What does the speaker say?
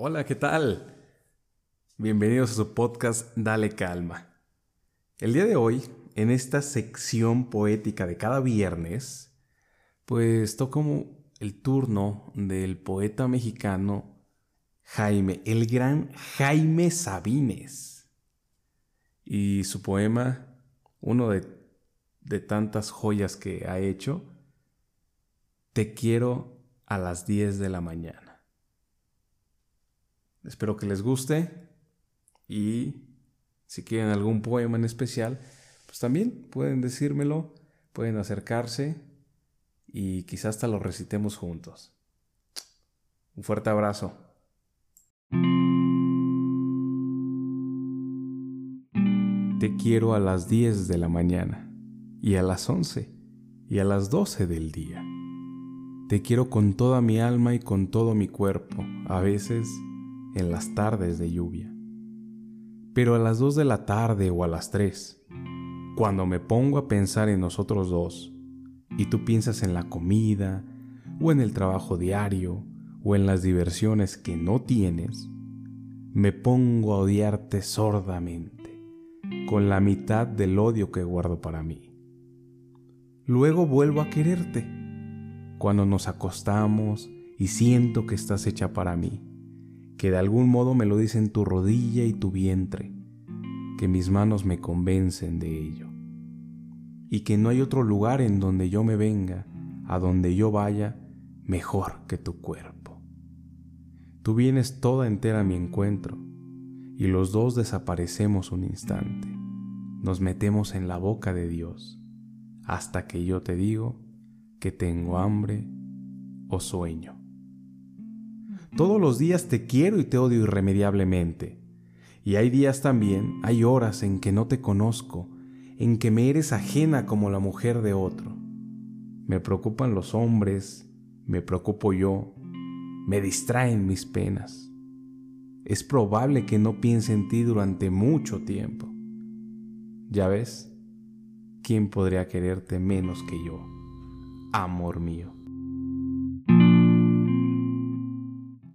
Hola, ¿qué tal? Bienvenidos a su podcast Dale Calma. El día de hoy, en esta sección poética de cada viernes, pues toco el turno del poeta mexicano Jaime, el gran Jaime Sabines. Y su poema, uno de, de tantas joyas que ha hecho, Te quiero a las 10 de la mañana. Espero que les guste y si quieren algún poema en especial, pues también pueden decírmelo, pueden acercarse y quizás hasta lo recitemos juntos. Un fuerte abrazo. Te quiero a las 10 de la mañana y a las 11 y a las 12 del día. Te quiero con toda mi alma y con todo mi cuerpo, a veces en las tardes de lluvia. Pero a las dos de la tarde o a las tres, cuando me pongo a pensar en nosotros dos, y tú piensas en la comida, o en el trabajo diario, o en las diversiones que no tienes, me pongo a odiarte sordamente, con la mitad del odio que guardo para mí. Luego vuelvo a quererte, cuando nos acostamos y siento que estás hecha para mí que de algún modo me lo dicen tu rodilla y tu vientre, que mis manos me convencen de ello, y que no hay otro lugar en donde yo me venga, a donde yo vaya, mejor que tu cuerpo. Tú vienes toda entera a mi encuentro, y los dos desaparecemos un instante, nos metemos en la boca de Dios, hasta que yo te digo que tengo hambre o sueño. Todos los días te quiero y te odio irremediablemente. Y hay días también, hay horas en que no te conozco, en que me eres ajena como la mujer de otro. Me preocupan los hombres, me preocupo yo, me distraen mis penas. Es probable que no piense en ti durante mucho tiempo. Ya ves, ¿quién podría quererte menos que yo, amor mío?